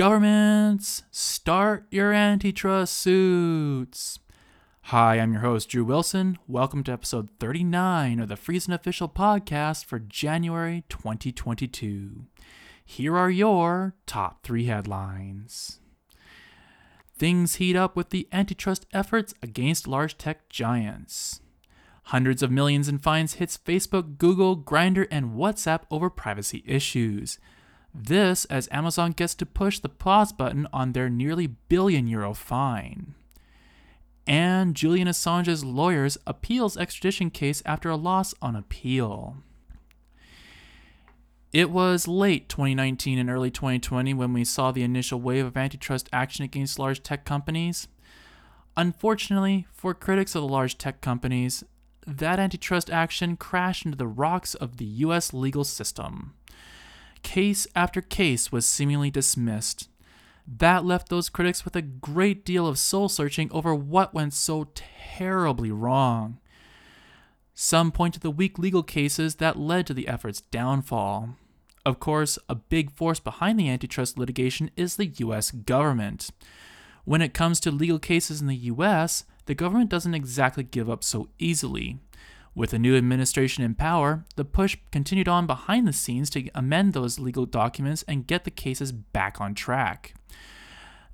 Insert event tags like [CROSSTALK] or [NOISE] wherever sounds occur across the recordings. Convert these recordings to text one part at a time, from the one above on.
Governments, start your antitrust suits. Hi, I'm your host, Drew Wilson. Welcome to episode 39 of the FreezeNet Official Podcast for January 2022. Here are your top three headlines. Things heat up with the antitrust efforts against large tech giants. Hundreds of millions in fines hits Facebook, Google, Grindr, and WhatsApp over privacy issues. This as Amazon gets to push the pause button on their nearly billion euro fine. And Julian Assange's lawyers appeals extradition case after a loss on appeal. It was late 2019 and early 2020 when we saw the initial wave of antitrust action against large tech companies. Unfortunately, for critics of the large tech companies, that antitrust action crashed into the rocks of the US legal system. Case after case was seemingly dismissed. That left those critics with a great deal of soul searching over what went so terribly wrong. Some point to the weak legal cases that led to the effort's downfall. Of course, a big force behind the antitrust litigation is the US government. When it comes to legal cases in the US, the government doesn't exactly give up so easily. With a new administration in power, the push continued on behind the scenes to amend those legal documents and get the cases back on track.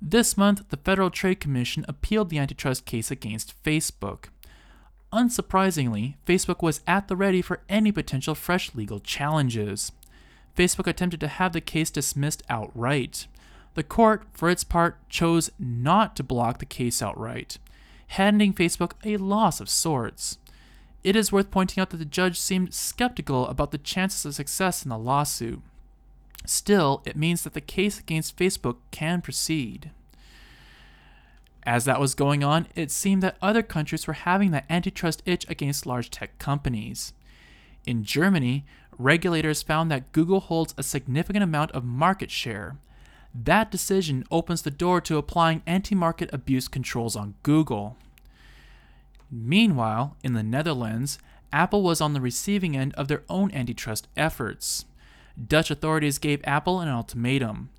This month, the Federal Trade Commission appealed the antitrust case against Facebook. Unsurprisingly, Facebook was at the ready for any potential fresh legal challenges. Facebook attempted to have the case dismissed outright. The court, for its part, chose not to block the case outright, handing Facebook a loss of sorts. It is worth pointing out that the judge seemed skeptical about the chances of success in the lawsuit. Still, it means that the case against Facebook can proceed. As that was going on, it seemed that other countries were having that antitrust itch against large tech companies. In Germany, regulators found that Google holds a significant amount of market share. That decision opens the door to applying anti market abuse controls on Google. Meanwhile, in the Netherlands, Apple was on the receiving end of their own antitrust efforts. Dutch authorities gave Apple an ultimatum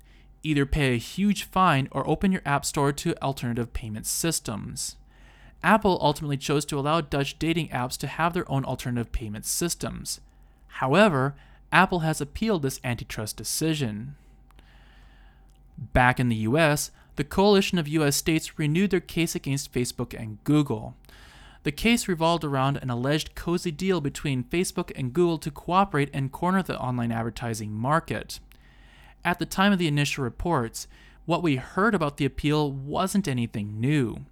either pay a huge fine or open your App Store to alternative payment systems. Apple ultimately chose to allow Dutch dating apps to have their own alternative payment systems. However, Apple has appealed this antitrust decision. Back in the US, the coalition of US states renewed their case against Facebook and Google. The case revolved around an alleged cozy deal between Facebook and Google to cooperate and corner the online advertising market. At the time of the initial reports, what we heard about the appeal wasn't anything new.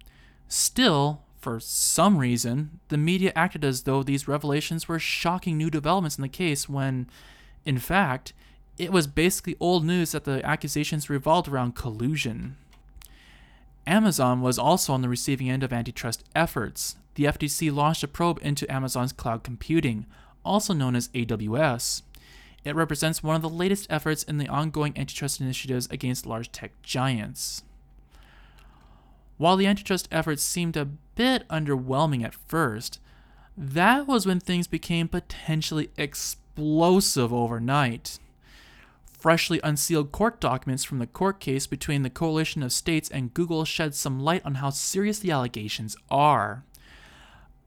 Still, for some reason, the media acted as though these revelations were shocking new developments in the case when, in fact, it was basically old news that the accusations revolved around collusion. Amazon was also on the receiving end of antitrust efforts. The FTC launched a probe into Amazon's cloud computing, also known as AWS. It represents one of the latest efforts in the ongoing antitrust initiatives against large tech giants. While the antitrust efforts seemed a bit underwhelming at first, that was when things became potentially explosive overnight. Freshly unsealed court documents from the court case between the coalition of states and Google shed some light on how serious the allegations are.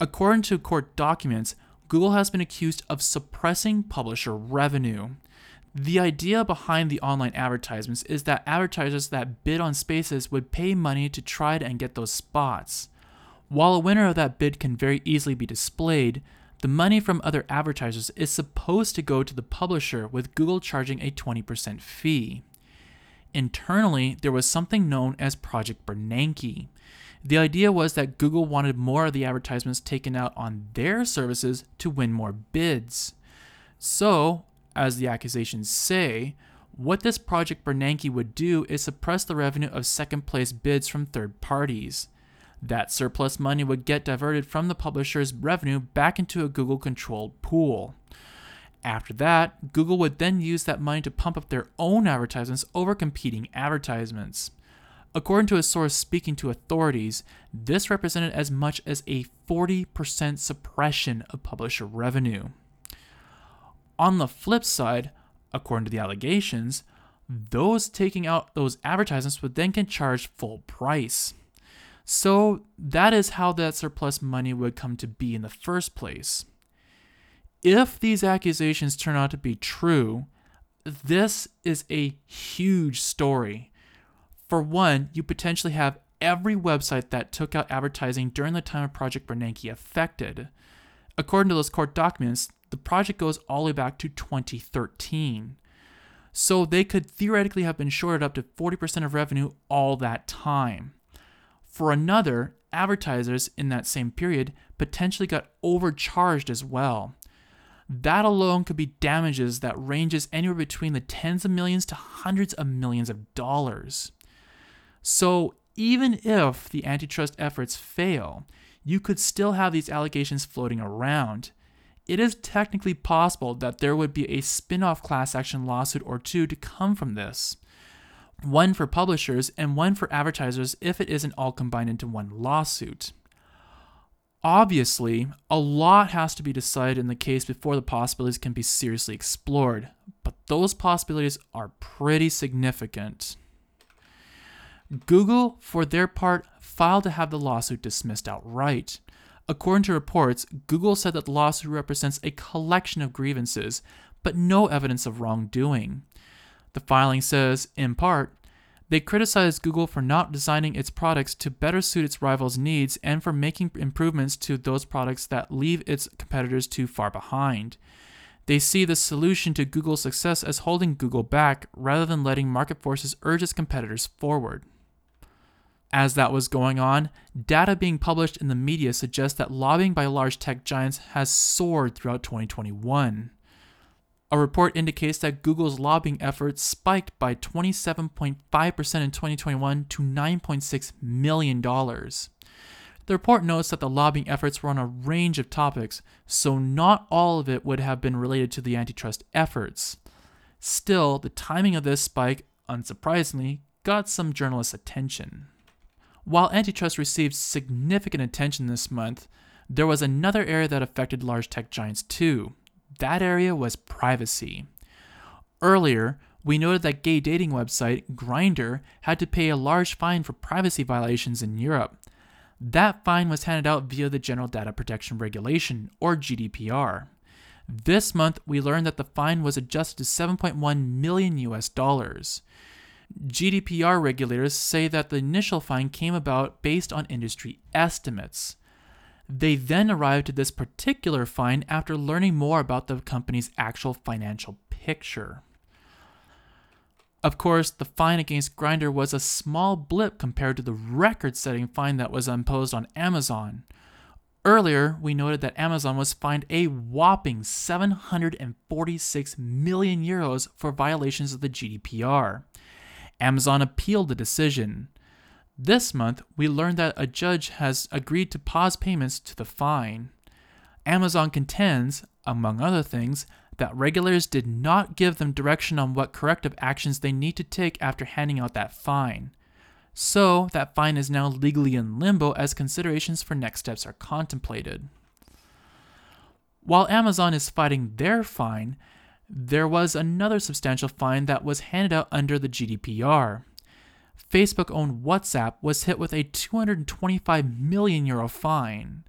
According to court documents, Google has been accused of suppressing publisher revenue. The idea behind the online advertisements is that advertisers that bid on spaces would pay money to try and get those spots. While a winner of that bid can very easily be displayed, the money from other advertisers is supposed to go to the publisher, with Google charging a 20% fee. Internally, there was something known as Project Bernanke. The idea was that Google wanted more of the advertisements taken out on their services to win more bids. So, as the accusations say, what this Project Bernanke would do is suppress the revenue of second place bids from third parties. That surplus money would get diverted from the publisher's revenue back into a Google controlled pool. After that, Google would then use that money to pump up their own advertisements over competing advertisements. According to a source speaking to authorities, this represented as much as a 40% suppression of publisher revenue. On the flip side, according to the allegations, those taking out those advertisements would then get charged full price. So that is how that surplus money would come to be in the first place. If these accusations turn out to be true, this is a huge story. For one, you potentially have every website that took out advertising during the time of Project Bernanke affected. According to those court documents, the project goes all the way back to 2013. So they could theoretically have been shorted up to 40% of revenue all that time. For another, advertisers in that same period potentially got overcharged as well. That alone could be damages that ranges anywhere between the tens of millions to hundreds of millions of dollars. So even if the antitrust efforts fail, you could still have these allegations floating around. It is technically possible that there would be a spin off class action lawsuit or two to come from this. One for publishers and one for advertisers if it isn't all combined into one lawsuit. Obviously, a lot has to be decided in the case before the possibilities can be seriously explored, but those possibilities are pretty significant. Google, for their part, filed to have the lawsuit dismissed outright. According to reports, Google said that the lawsuit represents a collection of grievances, but no evidence of wrongdoing. The filing says, in part, they criticized Google for not designing its products to better suit its rivals' needs and for making improvements to those products that leave its competitors too far behind. They see the solution to Google's success as holding Google back rather than letting market forces urge its competitors forward. As that was going on, data being published in the media suggests that lobbying by large tech giants has soared throughout 2021. A report indicates that Google's lobbying efforts spiked by 27.5% in 2021 to $9.6 million. The report notes that the lobbying efforts were on a range of topics, so not all of it would have been related to the antitrust efforts. Still, the timing of this spike, unsurprisingly, got some journalists' attention. While antitrust received significant attention this month, there was another area that affected large tech giants too. That area was privacy. Earlier, we noted that gay dating website Grindr had to pay a large fine for privacy violations in Europe. That fine was handed out via the General Data Protection Regulation, or GDPR. This month, we learned that the fine was adjusted to 7.1 million US dollars. GDPR regulators say that the initial fine came about based on industry estimates. They then arrived at this particular fine after learning more about the company's actual financial picture. Of course, the fine against Grindr was a small blip compared to the record setting fine that was imposed on Amazon. Earlier, we noted that Amazon was fined a whopping 746 million euros for violations of the GDPR. Amazon appealed the decision. This month, we learned that a judge has agreed to pause payments to the fine. Amazon contends, among other things, that regulators did not give them direction on what corrective actions they need to take after handing out that fine. So, that fine is now legally in limbo as considerations for next steps are contemplated. While Amazon is fighting their fine, there was another substantial fine that was handed out under the GDPR. Facebook owned WhatsApp was hit with a 225 million euro fine.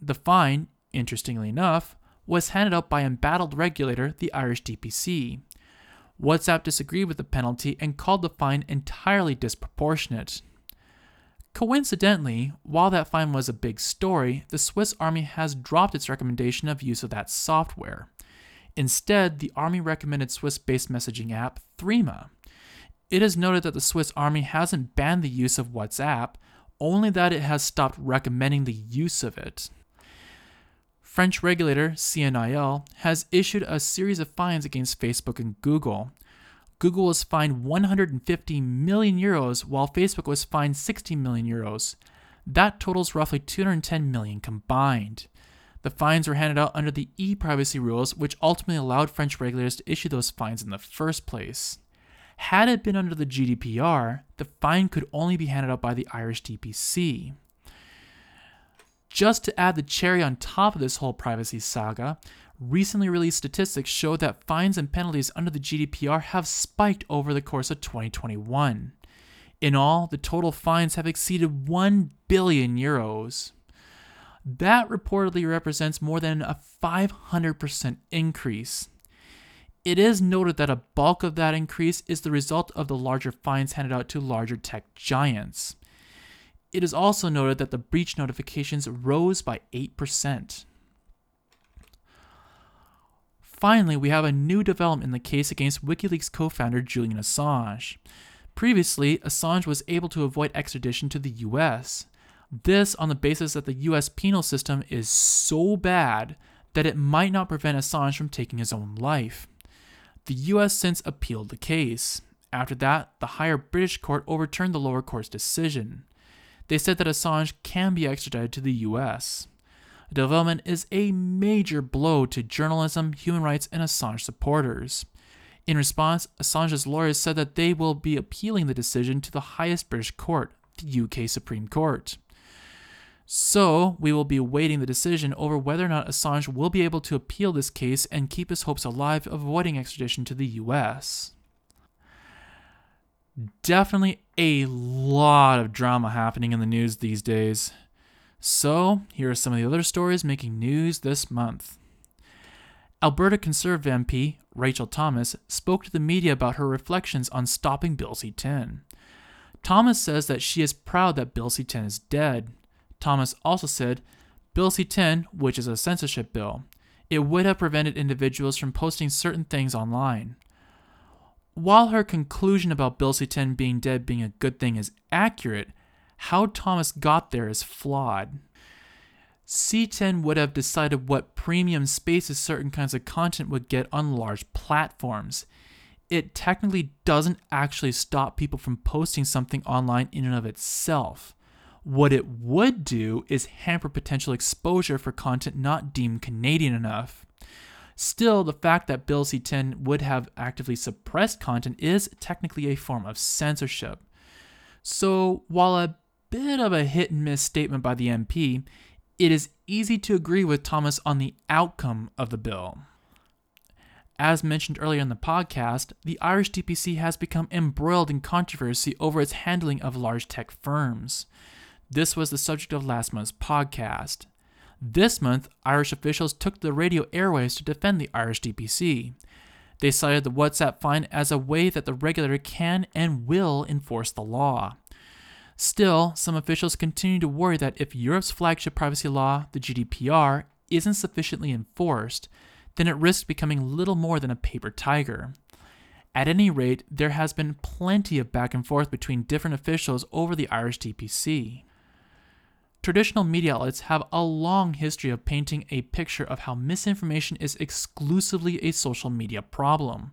The fine, interestingly enough, was handed out by embattled regulator, the Irish DPC. WhatsApp disagreed with the penalty and called the fine entirely disproportionate. Coincidentally, while that fine was a big story, the Swiss Army has dropped its recommendation of use of that software. Instead, the Army recommended Swiss based messaging app Threema. It is noted that the Swiss Army hasn't banned the use of WhatsApp, only that it has stopped recommending the use of it. French regulator CNIL has issued a series of fines against Facebook and Google. Google was fined 150 million euros while Facebook was fined 60 million euros. That totals roughly 210 million combined. The fines were handed out under the e privacy rules, which ultimately allowed French regulators to issue those fines in the first place. Had it been under the GDPR, the fine could only be handed out by the Irish DPC. Just to add the cherry on top of this whole privacy saga, Recently released statistics show that fines and penalties under the GDPR have spiked over the course of 2021. In all, the total fines have exceeded 1 billion euros. That reportedly represents more than a 500% increase. It is noted that a bulk of that increase is the result of the larger fines handed out to larger tech giants. It is also noted that the breach notifications rose by 8%. Finally, we have a new development in the case against WikiLeaks co founder Julian Assange. Previously, Assange was able to avoid extradition to the US. This on the basis that the US penal system is so bad that it might not prevent Assange from taking his own life. The US since appealed the case. After that, the higher British court overturned the lower court's decision. They said that Assange can be extradited to the US. The development is a major blow to journalism, human rights, and Assange supporters. In response, Assange's lawyers said that they will be appealing the decision to the highest British court, the UK Supreme Court. So, we will be awaiting the decision over whether or not Assange will be able to appeal this case and keep his hopes alive of avoiding extradition to the US. Definitely a lot of drama happening in the news these days. So, here are some of the other stories making news this month. Alberta Conservative MP Rachael Thomas spoke to the media about her reflections on stopping Bill C 10. Thomas says that she is proud that Bill C 10 is dead Thomas also said, Bill C 10, which is a censorship bill, it would have prevented individuals from posting certain things online. While her conclusion about Bill C 10 being dead being a good thing is accurate, how Thomas got there is flawed. C10 would have decided what premium spaces certain kinds of content would get on large platforms. It technically doesn't actually stop people from posting something online in and of itself. What it would do is hamper potential exposure for content not deemed Canadian enough. Still, the fact that Bill C 10 would have actively suppressed content is technically a form of censorship. So, while a bit of a hit and miss statement by the MP, it is easy to agree with Thomas on the outcome of the bill. As mentioned earlier in the podcast, the Irish DPC has become embroiled in controversy over its handling of large tech firms. This was the subject of last month's podcast. This month, Irish officials took the radio airwaves to defend the Irish DPC. They cited the WhatsApp fine as a way that the regulator can and will enforce the law. Still, some officials continue to worry that if Europe's flagship privacy law, the GDPR, isn't sufficiently enforced, then it risks becoming little more than a paper tiger. At any rate, there has been plenty of back and forth between different officials over the Irish DPC. Traditional media outlets have a long history of painting a picture of how misinformation is exclusively a social media problem.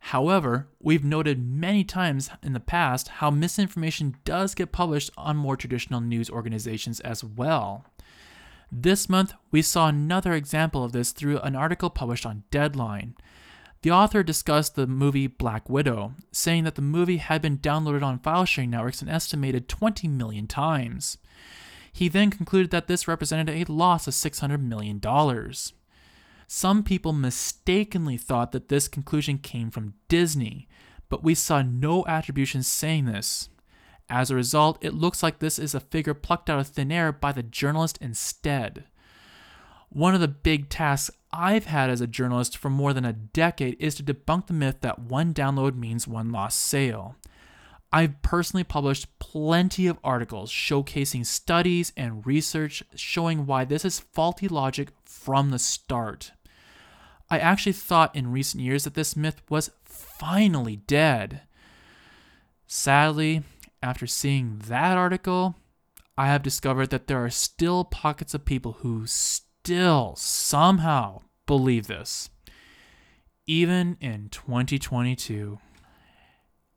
However, we've noted many times in the past how misinformation does get published on more traditional news organizations as well. This month, we saw another example of this through an article published on Deadline. The author discussed the movie Black Widow, saying that the movie had been downloaded on file sharing networks an estimated 20 million times. He then concluded that this represented a loss of $600 million. Some people mistakenly thought that this conclusion came from Disney, but we saw no attribution saying this. As a result, it looks like this is a figure plucked out of thin air by the journalist instead. One of the big tasks I've had as a journalist for more than a decade is to debunk the myth that one download means one lost sale. I've personally published plenty of articles showcasing studies and research showing why this is faulty logic from the start. I actually thought in recent years that this myth was finally dead. Sadly, after seeing that article, I have discovered that there are still pockets of people who still somehow believe this, even in 2022.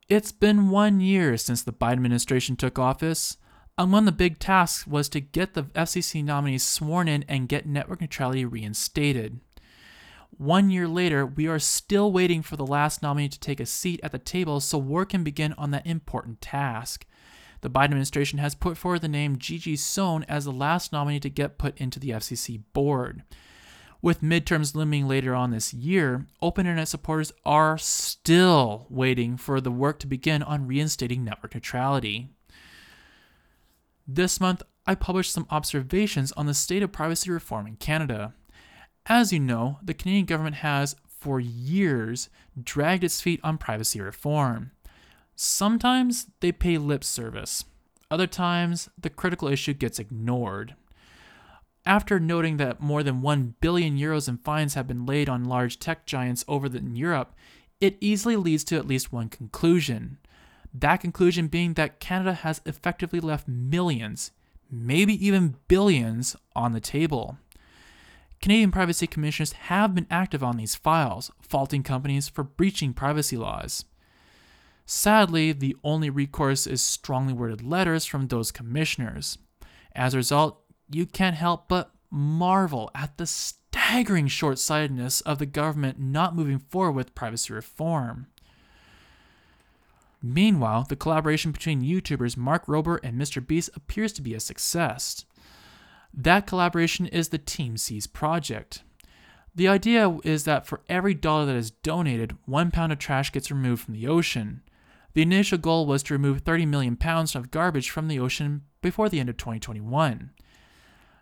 It's been one year since the Biden administration took office, and one of the big tasks was to get the FCC nominees sworn in and get network neutrality reinstated. One year later, we are still waiting for the last nominee to take a seat at the table so work can begin on that important task. The Biden administration has put forward the name Gigi Sohn as the last nominee to get put into the FCC board. With midterms looming later on this year, Open Internet supporters are still waiting for the work to begin on reinstating network neutrality. This month, I published some observations on the state of privacy reform in Canada. As you know, the Canadian government has, for years, dragged its feet on privacy reform. Sometimes they pay lip service, other times, the critical issue gets ignored. After noting that more than 1 billion euros in fines have been laid on large tech giants over in Europe, it easily leads to at least one conclusion. That conclusion being that Canada has effectively left millions, maybe even billions, on the table. Canadian privacy commissioners have been active on these files, faulting companies for breaching privacy laws. Sadly, the only recourse is strongly worded letters from those commissioners. As a result, you can't help but marvel at the staggering short sightedness of the government not moving forward with privacy reform. Meanwhile, the collaboration between YouTubers Mark Rober and Mr. Beast appears to be a success. That collaboration is the Team Seas project. The idea is that for every dollar that is donated, one pound of trash gets removed from the ocean. The initial goal was to remove 30 million pounds of garbage from the ocean before the end of 2021.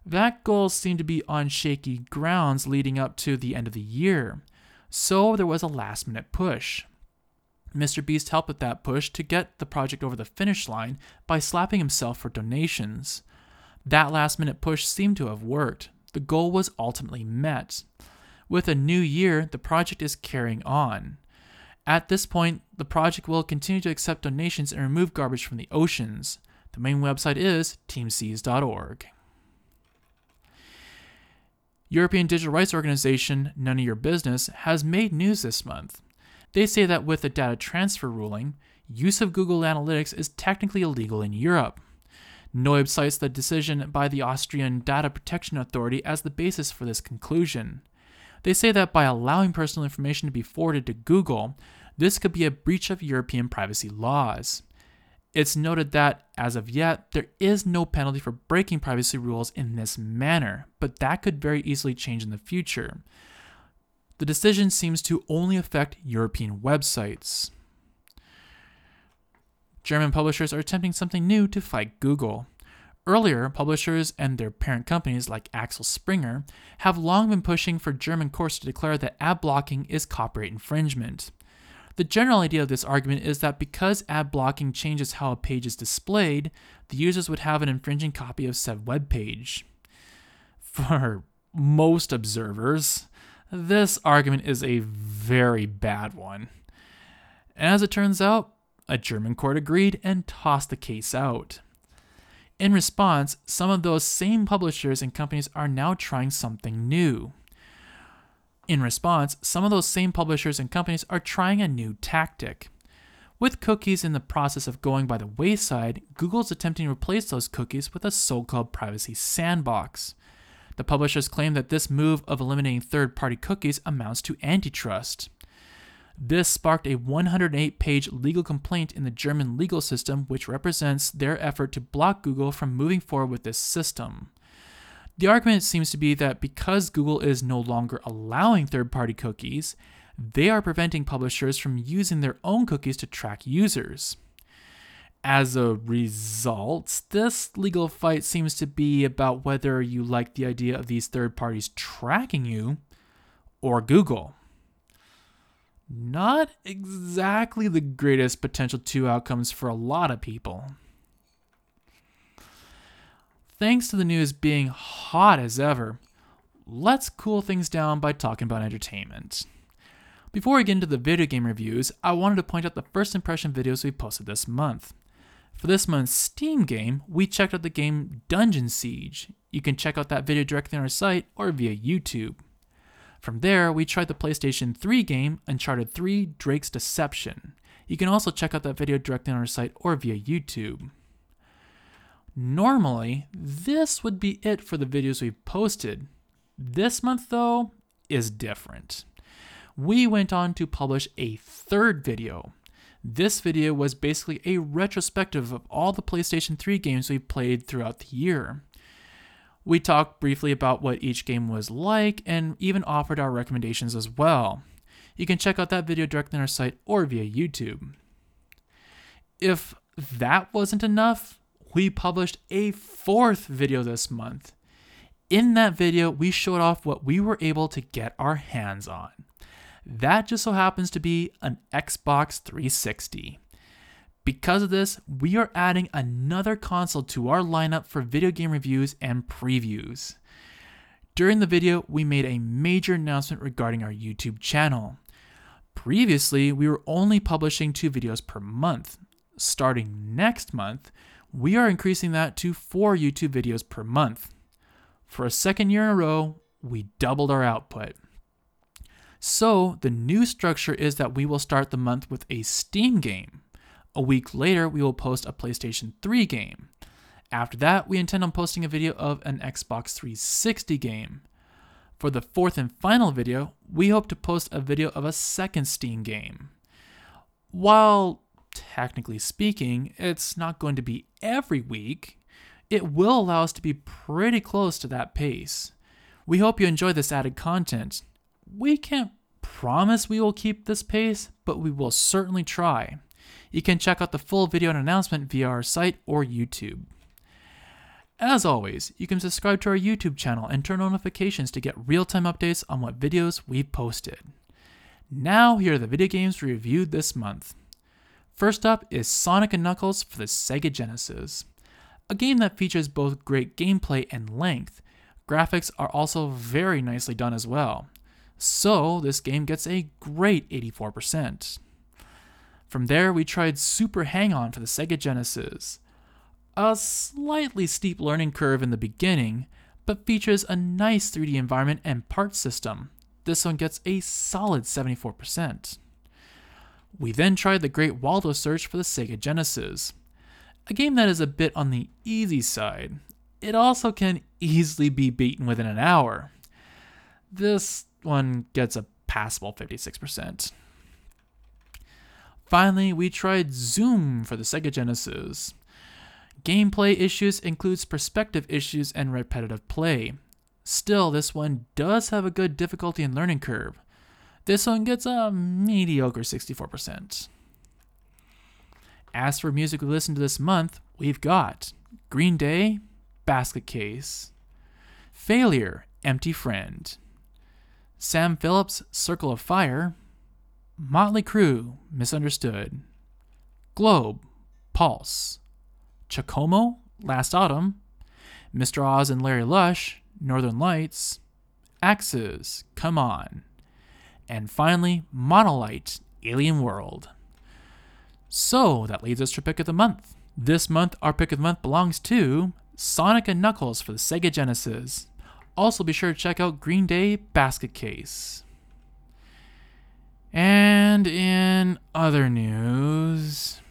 That goal seemed to be on shaky grounds leading up to the end of the year, so there was a last minute push. Mr. Beast helped with that push to get the project over the finish line by slapping himself for donations. That last minute push seemed to have worked. The goal was ultimately met. With a new year, the project is carrying on. At this point, the project will continue to accept donations and remove garbage from the oceans. The main website is teamseas.org. European digital rights organization None of Your Business has made news this month. They say that with the data transfer ruling, use of Google Analytics is technically illegal in Europe. Noyb cites the decision by the Austrian Data Protection Authority as the basis for this conclusion. They say that by allowing personal information to be forwarded to Google, this could be a breach of European privacy laws. It's noted that, as of yet, there is no penalty for breaking privacy rules in this manner, but that could very easily change in the future. The decision seems to only affect European websites. German publishers are attempting something new to fight Google. Earlier, publishers and their parent companies like Axel Springer have long been pushing for German courts to declare that ad blocking is copyright infringement. The general idea of this argument is that because ad blocking changes how a page is displayed, the users would have an infringing copy of said web page. For most observers, this argument is a very bad one. As it turns out, a German court agreed and tossed the case out. In response, some of those same publishers and companies are now trying something new. In response, some of those same publishers and companies are trying a new tactic. With cookies in the process of going by the wayside, Google's attempting to replace those cookies with a so called privacy sandbox. The publishers claim that this move of eliminating third party cookies amounts to antitrust. This sparked a 108 page legal complaint in the German legal system, which represents their effort to block Google from moving forward with this system. The argument seems to be that because Google is no longer allowing third party cookies, they are preventing publishers from using their own cookies to track users. As a result, this legal fight seems to be about whether you like the idea of these third parties tracking you or Google. Not exactly the greatest potential two outcomes for a lot of people. Thanks to the news being hot as ever, let's cool things down by talking about entertainment. Before we get into the video game reviews, I wanted to point out the first impression videos we posted this month. For this month's Steam game, we checked out the game Dungeon Siege. You can check out that video directly on our site or via YouTube. From there, we tried the PlayStation 3 game Uncharted 3 Drake's Deception. You can also check out that video directly on our site or via YouTube. Normally, this would be it for the videos we've posted. This month, though, is different. We went on to publish a third video. This video was basically a retrospective of all the PlayStation 3 games we've played throughout the year. We talked briefly about what each game was like and even offered our recommendations as well. You can check out that video directly on our site or via YouTube. If that wasn't enough, we published a fourth video this month. In that video, we showed off what we were able to get our hands on. That just so happens to be an Xbox 360. Because of this, we are adding another console to our lineup for video game reviews and previews. During the video, we made a major announcement regarding our YouTube channel. Previously, we were only publishing two videos per month. Starting next month, we are increasing that to four YouTube videos per month. For a second year in a row, we doubled our output. So, the new structure is that we will start the month with a Steam game. A week later, we will post a PlayStation 3 game. After that, we intend on posting a video of an Xbox 360 game. For the fourth and final video, we hope to post a video of a second Steam game. While technically speaking, it's not going to be every week, it will allow us to be pretty close to that pace. We hope you enjoy this added content. We can't promise we will keep this pace, but we will certainly try. You can check out the full video and announcement via our site or YouTube. As always, you can subscribe to our YouTube channel and turn on notifications to get real time updates on what videos we've posted. Now, here are the video games reviewed this month. First up is Sonic & Knuckles for the Sega Genesis. A game that features both great gameplay and length. Graphics are also very nicely done as well. So, this game gets a great 84%. From there, we tried Super Hang On for the Sega Genesis. A slightly steep learning curve in the beginning, but features a nice 3D environment and part system. This one gets a solid 74%. We then tried the Great Waldo Search for the Sega Genesis, a game that is a bit on the easy side. It also can easily be beaten within an hour. This one gets a passable 56%. Finally, we tried Zoom for the Sega Genesis. Gameplay issues includes perspective issues and repetitive play. Still, this one does have a good difficulty and learning curve. This one gets a mediocre 64%. As for music we listened to this month, we've got Green Day, Basket Case, Failure, Empty Friend, Sam Phillips, Circle of Fire, Motley Crue, Misunderstood, Globe, Pulse, Chacomo, Last Autumn, Mr. Oz and Larry Lush, Northern Lights, Axes, Come On, and finally, Monolite, Alien World. So that leads us to pick of the month. This month, our pick of the month belongs to Sonic and Knuckles for the Sega Genesis. Also, be sure to check out Green Day Basket Case. And in other news,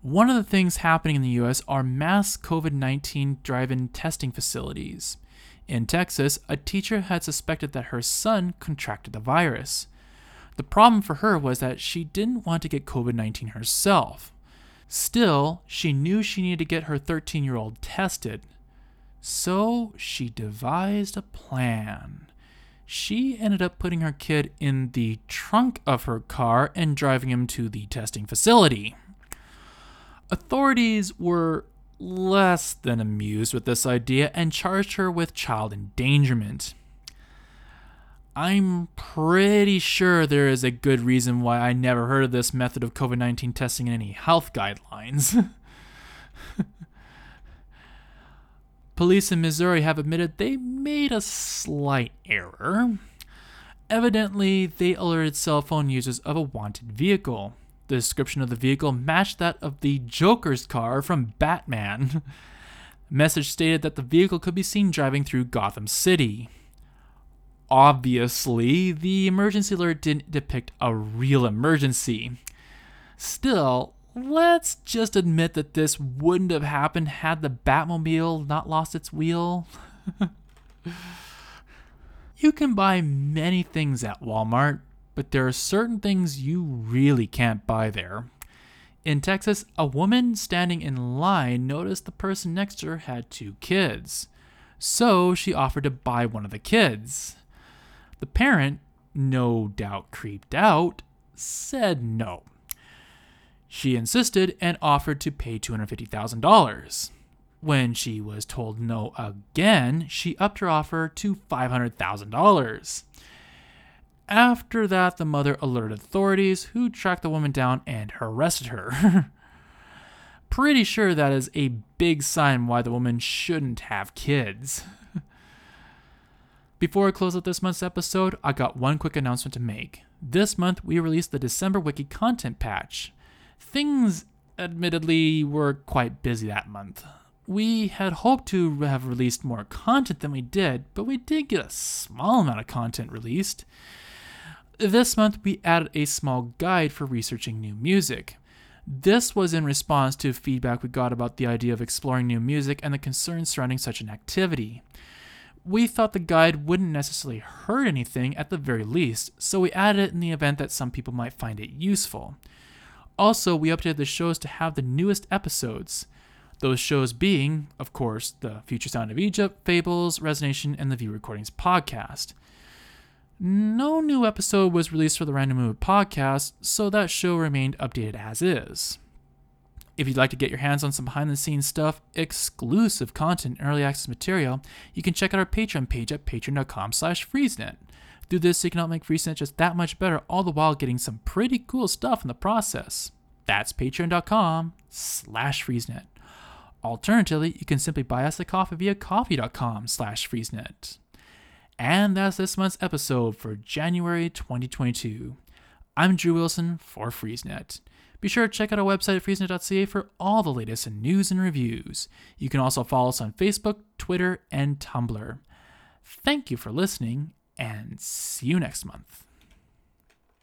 one of the things happening in the US are mass COVID 19 drive in testing facilities. In Texas, a teacher had suspected that her son contracted the virus. The problem for her was that she didn't want to get COVID 19 herself. Still, she knew she needed to get her 13 year old tested. So she devised a plan she ended up putting her kid in the trunk of her car and driving him to the testing facility. Authorities were less than amused with this idea and charged her with child endangerment. I'm pretty sure there is a good reason why I never heard of this method of COVID 19 testing in any health guidelines. [LAUGHS] Police in Missouri have admitted they made a slight error. Evidently, they alerted cell phone users of a wanted vehicle. The description of the vehicle matched that of the Joker's car from Batman. [LAUGHS] message stated that the vehicle could be seen driving through Gotham City. Obviously, the emergency alert didn't depict a real emergency. Still, let's just admit that this wouldn't have happened had the Batmobile not lost its wheel. [LAUGHS] you can buy many things at Walmart, but there are certain things you really can't buy there. In Texas, a woman standing in line noticed the person next to her had two kids. So she offered to buy one of the kids. The parent, no doubt creeped out, said no. She insisted and offered to pay $250,000. When she was told no again, she upped her offer to $500,000. After that, the mother alerted authorities, who tracked the woman down and arrested her. [LAUGHS] Pretty sure that is a big sign why the woman shouldn't have kids. [LAUGHS] Before I close out this month's episode, I got one quick announcement to make. This month, we released the December Wiki content patch. Things, admittedly, were quite busy that month. We had hoped to have released more content than we did, but we did get a small amount of content released. This month, we added a small guide for researching new music. This was in response to feedback we got about the idea of exploring new music and the concerns surrounding such an activity. We thought the guide wouldn't necessarily hurt anything at the very least, so we added it in the event that some people might find it useful. Also, we updated the shows to have the newest episodes. Those shows being, of course, the Future Sound of Egypt, Fables, Resonation, and the View Recordings podcast. No new episode was released for the Random Mood podcast, so that show remained updated as is. If you'd like to get your hands on some behind the scenes stuff, exclusive content, early access material, you can check out our Patreon page at patreon.com slash freezenet. Do this, you can help make FreezeNet just that much better, all the while getting some pretty cool stuff in the process. That's patreon.com slash freezenet. Alternatively, you can simply buy us a coffee via ko-fi.com slash freezenet. And that's this month's episode for January 2022. I'm Drew Wilson for FreezeNet. Be sure to check out our website at freezenet.ca for all the latest news and reviews. You can also follow us on Facebook, Twitter, and Tumblr. Thank you for listening, and see you next month.